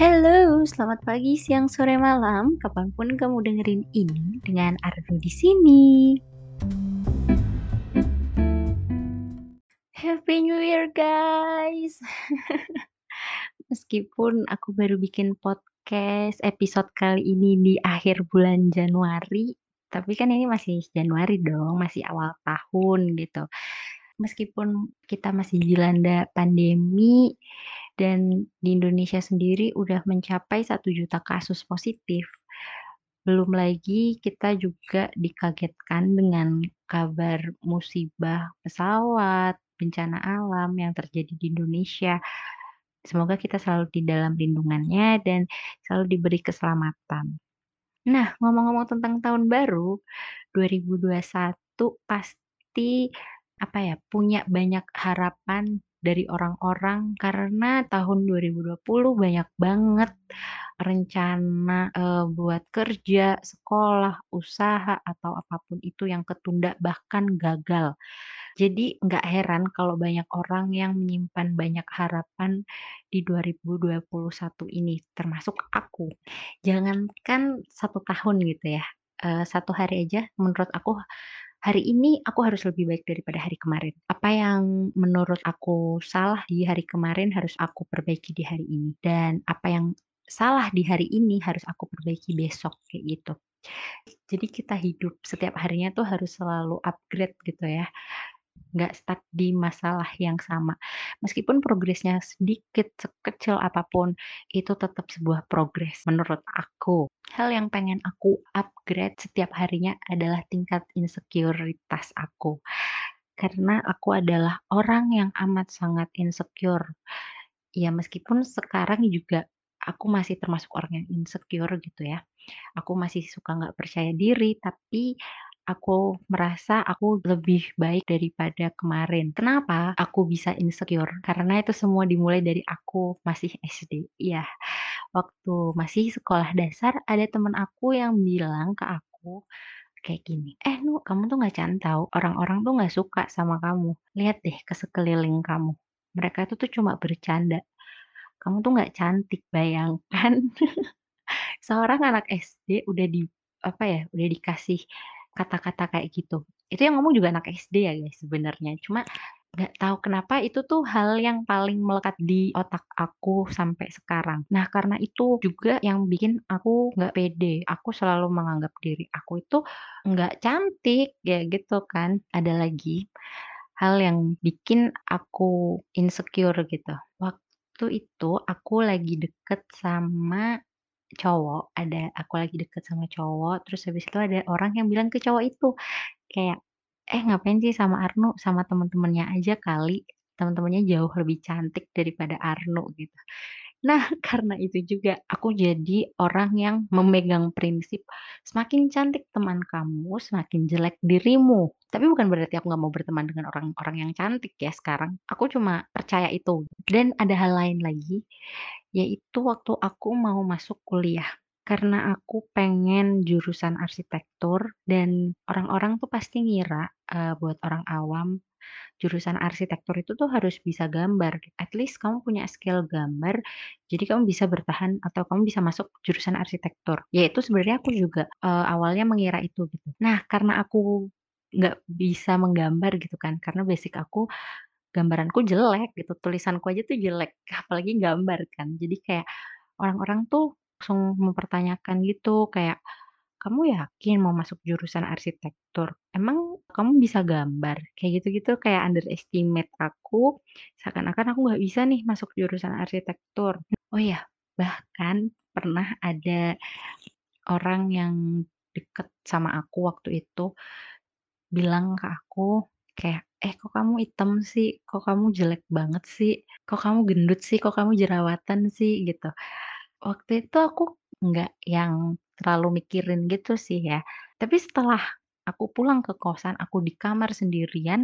Halo, selamat pagi, siang, sore, malam, kapan pun kamu dengerin ini dengan Ardu di sini. Happy New Year, guys! Meskipun aku baru bikin podcast episode kali ini di akhir bulan Januari, tapi kan ini masih Januari dong, masih awal tahun gitu. Meskipun kita masih dilanda pandemi dan di Indonesia sendiri udah mencapai 1.000.000 kasus positif. Belum lagi kita juga dikagetkan dengan kabar musibah pesawat, bencana alam yang terjadi di Indonesia. Semoga kita selalu di dalam lindungannya dan selalu diberi keselamatan. Nah, ngomong-ngomong tentang tahun baru, 2021 pasti, apa ya, punya banyak harapan dari orang-orang karena tahun 2020 banyak banget rencana, eee, buat kerja, sekolah, usaha, atau apa pun itu yang ketunda bahkan gagal. Jadi nggak heran kalau banyak orang yang menyimpan banyak harapan di 2021 ini, termasuk aku. Jangankan 1 tahun gitu ya, eee, 1 hari aja menurut aku, hari ini aku harus lebih baik daripada hari kemarin. Apa yang menurut aku salah di hari kemarin harus aku perbaiki di hari ini, dan apa yang salah di hari ini harus aku perbaiki besok, kayak gitu. Jadi kita hidup setiap harinya tuh harus selalu upgrade gitu ya, nggak stuck di masalah yang sama. Meskipun progresnya sedikit, sekecil apa pun, itu tetap sebuah progres menurut aku. Hal yang pengen aku upgrade setiap harinya adalah tingkat insekuritas aku. Karena aku adalah orang yang amat sangat insecure. Ya meskipun sekarang juga aku masih termasuk orang yang insecure gitu ya. Aku masih suka nggak percaya diri, tapi aku merasa aku lebih baik daripada kemarin. Kenapa aku bisa insecure? Karena itu semua dimulai dari aku masih SD. Iya, waktu masih sekolah dasar ada temen aku yang bilang ke aku kayak gini, "Eh Nu, kamu tuh nggak cantik tahu, orang-orang tuh nggak suka sama kamu. Lihat deh ke sekeliling kamu, mereka itu tuh cuma bercanda. Kamu tuh nggak cantik." Bayangkan seorang anak SD udah di apa ya, udah dikasih kata-kata kayak gitu. Itu yang ngomong juga anak SD ya guys sebenarnya, cuma nggak tahu kenapa itu tuh hal yang paling melekat di otak aku sampai sekarang. Nah karena itu juga yang bikin aku nggak pede, aku selalu menganggap diri aku itu nggak cantik, ya gitu kan. Ada lagi hal yang bikin aku insecure gitu. Waktu itu aku lagi deket sama cowok, ada aku lagi deket sama cowok, terus habis itu ada orang yang bilang ke cowok itu kayak, "Eh ngapain sih sama Arnu, sama temen-temennya aja kali, temen-temennya jauh lebih cantik daripada Arnu," gitu. Nah karena itu juga aku jadi orang yang memegang prinsip, semakin cantik teman kamu, semakin jelek dirimu. Tapi bukan berarti aku nggak mau berteman dengan orang-orang yang cantik ya sekarang, aku cuma percaya itu. Dan ada hal lain lagi, yaitu waktu aku mau masuk kuliah. Karena aku pengen jurusan arsitektur dan orang-orang tuh pasti ngira, eee, buat orang awam, jurusan arsitektur itu tuh harus bisa gambar, at least kamu punya skill gambar, jadi kamu bisa bertahan atau kamu bisa masuk jurusan arsitektur. Ya itu sebenarnya aku juga, eee, awalnya mengira itu gitu. Nah karena aku nggak bisa menggambar gitu kan, karena basic aku gambaranku jelek gitu, tulisanku aja tuh jelek, apalagi gambar kan. Jadi kayak orang-orang tuh langsung mempertanyakan gitu kayak, "Kamu yakin mau masuk jurusan arsitektur? Emang kamu bisa gambar?" Kayak gitu-gitu, kayak underestimate aku, seakan-akan aku nggak bisa nih masuk jurusan arsitektur. Oh ya, bahkan pernah ada orang yang deket sama aku waktu itu, bilang ke aku kayak, "Eh kok kamu item sih? Kok kamu jelek banget sih? Kok kamu gendut sih? Kok kamu jerawatan sih?" Gitu. Waktu itu aku nggak yang terlalu mikirin gitu sih ya, tapi setelah aku pulang ke kosan, aku di kamar sendirian,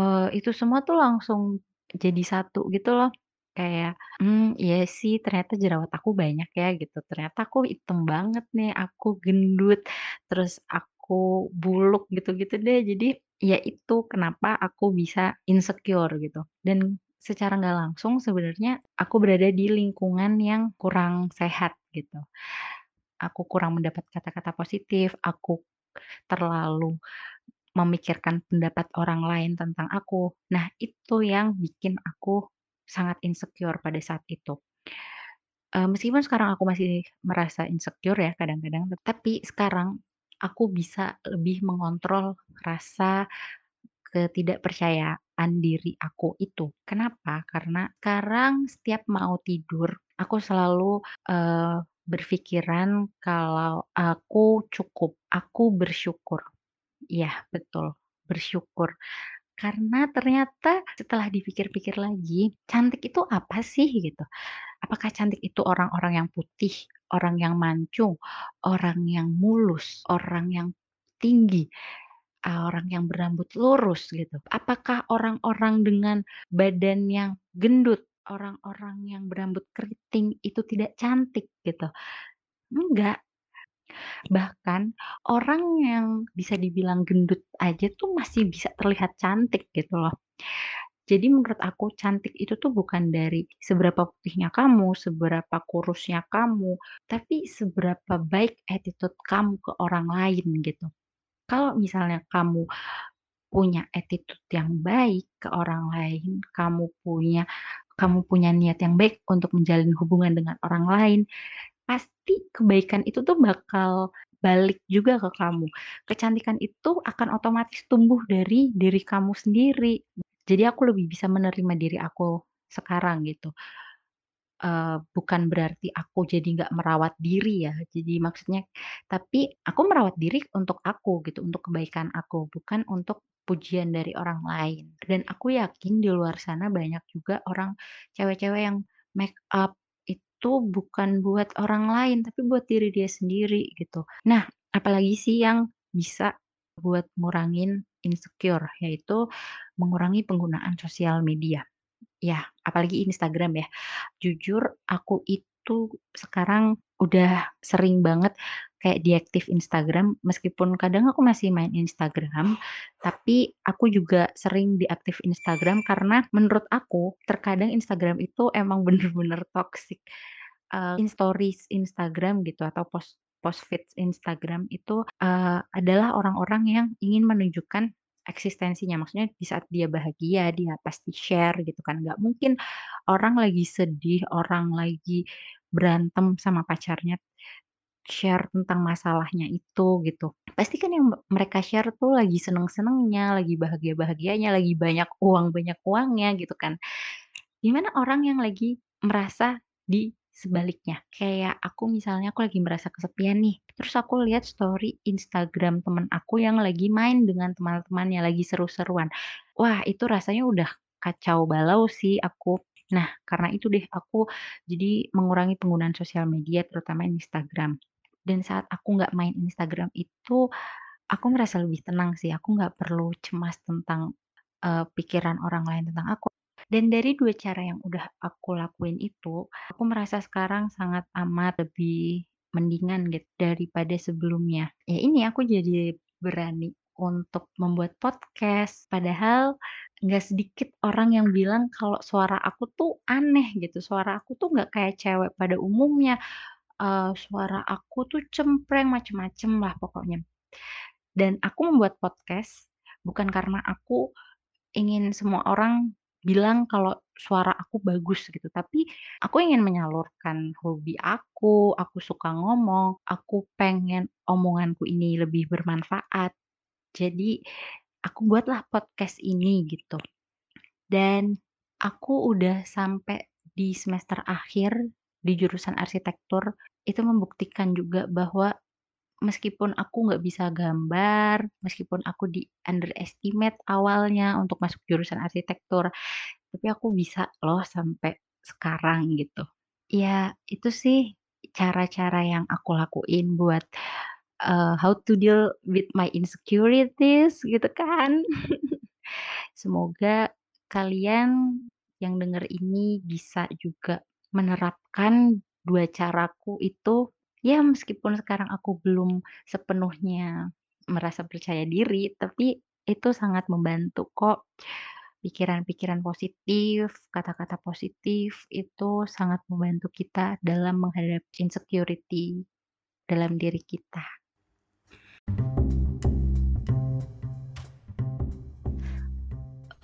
eee, itu semua tuh langsung jadi satu gitu loh. Kayak, "Mmm, iya sih ternyata jerawat aku banyak ya," gitu. "Ternyata aku item banget nih, aku gendut, terus aku buluk," gitu-gitu deh. Jadi ya itu kenapa aku bisa insecure gitu. Dan secara nggak langsung sebenarnya aku berada di lingkungan yang kurang sehat gitu. Aku kurang mendapat kata-kata positif, aku terlalu memikirkan pendapat orang lain tentang aku. Nah, itu yang bikin aku sangat insecure pada saat itu. Meskipun sekarang aku masih merasa insecure ya kadang-kadang, tapi sekarang aku bisa lebih mengontrol rasa ketidakpercayaan diri aku itu. Kenapa? Karena sekarang setiap mau tidur, aku selalu, eee, berpikiran kalau aku cukup, aku bersyukur. Iya, betul, bersyukur. Karena ternyata setelah dipikir-pikir lagi, cantik itu apa sih gitu? Apakah cantik itu orang-orang yang putih, orang yang mancung, orang yang mulus, orang yang tinggi, eee, orang yang berambut lurus gitu? Apakah orang-orang dengan badan yang gendut, orang-orang yang berambut keriting itu tidak cantik gitu? Enggak. Bahkan orang yang bisa dibilang gendut aja tuh masih bisa terlihat cantik gitu loh. Jadi menurut aku cantik itu tuh bukan dari seberapa putihnya kamu, seberapa kurusnya kamu, tapi seberapa baik attitude kamu ke orang lain gitu. Kalau misalnya kamu punya attitude yang baik ke orang lain, kamu punya kamu punya niat yang baik untuk menjalin hubungan dengan orang lain, pasti kebaikan itu tuh bakal balik juga ke kamu. Kecantikan itu akan otomatis tumbuh dari diri kamu sendiri. Jadi aku lebih bisa menerima diri aku sekarang gitu. Eee, bukan berarti aku jadi nggak merawat diri ya, jadi maksudnya tapi aku merawat diri untuk aku gitu, untuk kebaikan aku, bukan untuk pujian dari orang lain. Dan aku yakin di luar sana banyak juga orang cewek-cewek yang make up itu bukan buat orang lain, tapi buat diri dia sendiri gitu. Nah, apalagi sih yang bisa buat ngurangin insecure, yaitu mengurangi penggunaan sosial media. Ya, apalagi Instagram ya. Jujur aku itu sekarang udah sering banget kayak deaktif Instagram, meskipun kadang aku masih main Instagram, tapi aku juga sering deaktif Instagram karena menurut aku terkadang Instagram itu emang bener-bener toxic. Eee, in stories Instagram gitu atau post post feeds Instagram itu, eee, adalah orang-orang yang ingin menunjukkan eksistensinya. Maksudnya di saat dia bahagia, dia pasti share gitu kan. Nggak mungkin orang lagi sedih, orang lagi berantem sama pacarnya, share tentang masalahnya itu gitu. Pasti kan yang mereka share tuh lagi seneng-senengnya, lagi bahagia-bahagianya, lagi banyak uang banyak uangnya gitu kan. Gimana orang yang lagi merasa di sebaliknya? Kayak aku misalnya aku lagi merasa kesepian nih, terus aku lihat story Instagram temen aku yang lagi main dengan teman-temannya, lagi seru-seruan. Wah, itu rasanya udah kacau balau sih aku. Nah, karena itu deh aku jadi mengurangi penggunaan sosial media terutama Instagram. Dan saat aku nggak main Instagram itu, aku merasa lebih tenang sih, aku nggak perlu cemas tentang, eee, pikiran orang lain tentang aku. Dan dari 2 cara yang udah aku lakuin itu, aku merasa sekarang sangat amat lebih mendingan gitu daripada sebelumnya. Ya ini aku jadi berani untuk membuat podcast, padahal nggak sedikit orang yang bilang kalau suara aku tuh aneh gitu, suara aku tuh nggak kayak cewek pada umumnya, eee, suara aku tuh cempreng, macem-macem lah pokoknya. Dan aku membuat podcast bukan karena aku ingin semua orang bilang kalau suara aku bagus gitu, tapi aku ingin menyalurkan hobi aku, aku suka ngomong, aku pengen omonganku ini lebih bermanfaat. Jadi aku buatlah podcast ini gitu. Dan aku udah sampai di semester akhir di jurusan arsitektur, itu membuktikan juga bahwa Meskipun aku nggak bisa gambar, meskipun aku di underestimate awalnya untuk masuk jurusan arsitektur, tapi aku bisa loh sampai sekarang gitu. Ya itu sih cara-cara yang aku lakuin buat, eee, how to deal with my insecurities gitu kan. Semoga kalian yang denger ini bisa juga menerapkan 2 caraku itu Ya meskipun sekarang aku belum sepenuhnya merasa percaya diri, tapi itu sangat membantu kok. pikiran-pikiran positif, kata-kata positif itu sangat membantu kita dalam menghadapi insecurity dalam diri kita.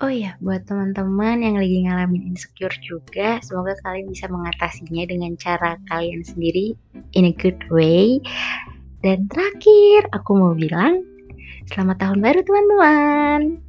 Oh iya, buat teman-teman yang lagi ngalamin insecure juga, semoga kalian bisa mengatasinya dengan cara kalian sendiri in a good way. Dan terakhir, aku mau bilang selamat tahun baru teman-teman.